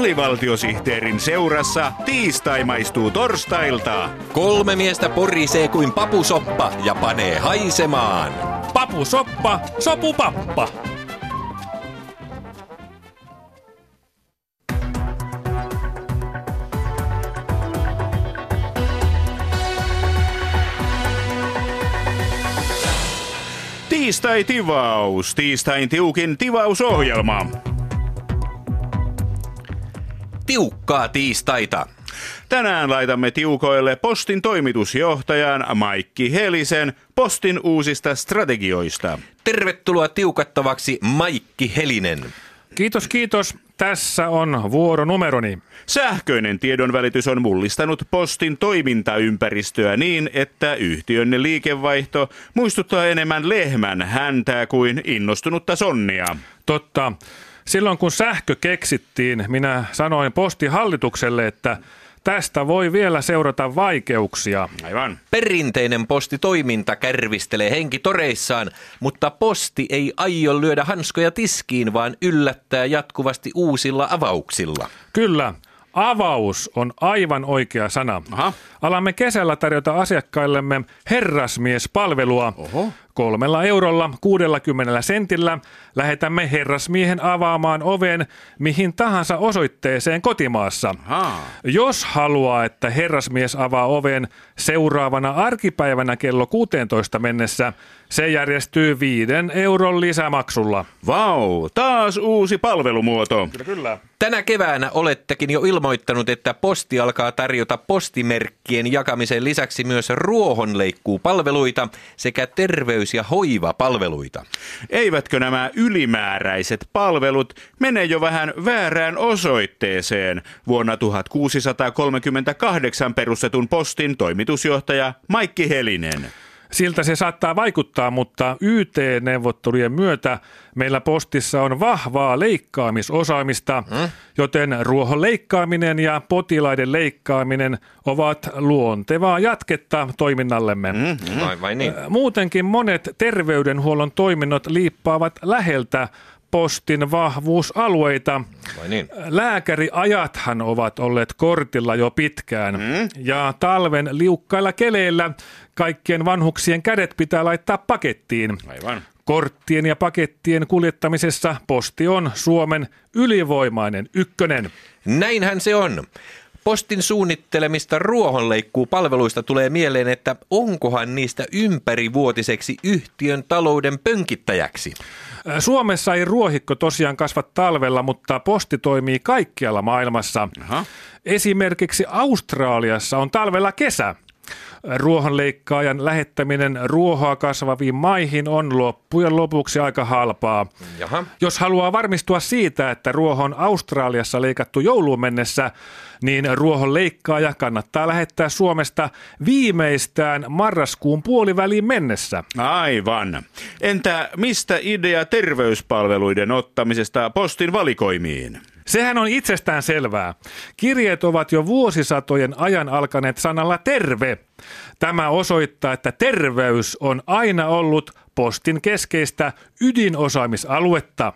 Alivaltiosihteerin seurassa tiistai maistuu torstailta. Kolme miestä porisee kuin papusoppa ja panee haisemaan. Papusoppa, sopupappa. Tiistai tivaus, tiistain tiukin tivausohjelma. Tiukkaa tiistaita. Tänään laitamme tiukoille Postin toimitusjohtajan Maikki Helisen Postin uusista strategioista. Tervetuloa tiukattavaksi Maikki Helinen. Kiitos, kiitos. Tässä on vuoronumeroni. Sähköinen tiedonvälitys on mullistanut Postin toimintaympäristöä niin, että yhtiön liikevaihto muistuttaa enemmän lehmän häntää kuin innostunutta sonnia. Totta. Silloin kun sähkö keksittiin, minä sanoin postihallitukselle, että tästä voi vielä seurata vaikeuksia. Aivan. Perinteinen postitoiminta kärvistelee henkitoreissaan, mutta posti ei aio lyödä hanskoja tiskiin, vaan yllättää jatkuvasti uusilla avauksilla. Kyllä, avaus on aivan oikea sana. Aha. Alamme kesällä tarjota asiakkaillemme herrasmiespalvelua. Oho. Kolmella eurolla 60 sentillä lähetämme herrasmiehen avaamaan oven mihin tahansa osoitteeseen kotimaassa. Ahaa. Jos haluaa, että herrasmies avaa oven seuraavana arkipäivänä kello 16 mennessä, se järjestyy viiden euron lisämaksulla. Vau, taas uusi palvelumuoto. Kyllä. Tänä keväänä olettekin jo ilmoittanut, että posti alkaa tarjota postimerkkien jakamisen lisäksi myös ruohonleikkuupalveluita sekä terveys- ja hoivapalveluita. Eivätkö nämä ylimääräiset palvelut mene jo vähän väärään osoitteeseen? Vuonna 1638 perustetun postin toimitusjohtaja Maikki Helinen. Siltä se saattaa vaikuttaa, mutta YT-neuvottelujen myötä meillä postissa on vahvaa leikkaamisosaamista, joten ruohon leikkaaminen ja potilaiden leikkaaminen ovat luontevaa jatketta toiminnallemme. Vai, vai niin? Muutenkin monet terveydenhuollon toiminnot liippaavat läheltä postin vahvuusalueita. Vai niin? Lääkäriajathan ovat olleet kortilla jo pitkään ja talven liukkailla keleillä kaikkien vanhuksien kädet pitää laittaa pakettiin. Aivan. Korttien ja pakettien kuljettamisessa posti on Suomen ylivoimainen ykkönen. Näinhän se on. Postin suunnittelemista ruohonleikkuupalveluista tulee mieleen, että onkohan niistä ympärivuotiseksi yhtiön talouden pönkittäjäksi. Suomessa ei ruohikko tosiaan kasva talvella, mutta posti toimii kaikkialla maailmassa. Aha. Esimerkiksi Australiassa on talvella kesä. Ruohonleikkaajan lähettäminen ruohoa kasvaviin maihin on loppujen lopuksi aika halpaa. Jaha. Jos haluaa varmistua siitä, että ruoho on Australiassa leikattu jouluun mennessä, niin ruohon leikkaaja kannattaa lähettää Suomesta viimeistään marraskuun puoliväliin mennessä. Aivan. Entä mistä idea terveyspalveluiden ottamisesta postin valikoimiin? Sehän on itsestään selvää. Kirjeet ovat jo vuosisatojen ajan alkaneet sanalla terve. Tämä osoittaa, että terveys on aina ollut postin keskeistä ydinosaamisaluetta.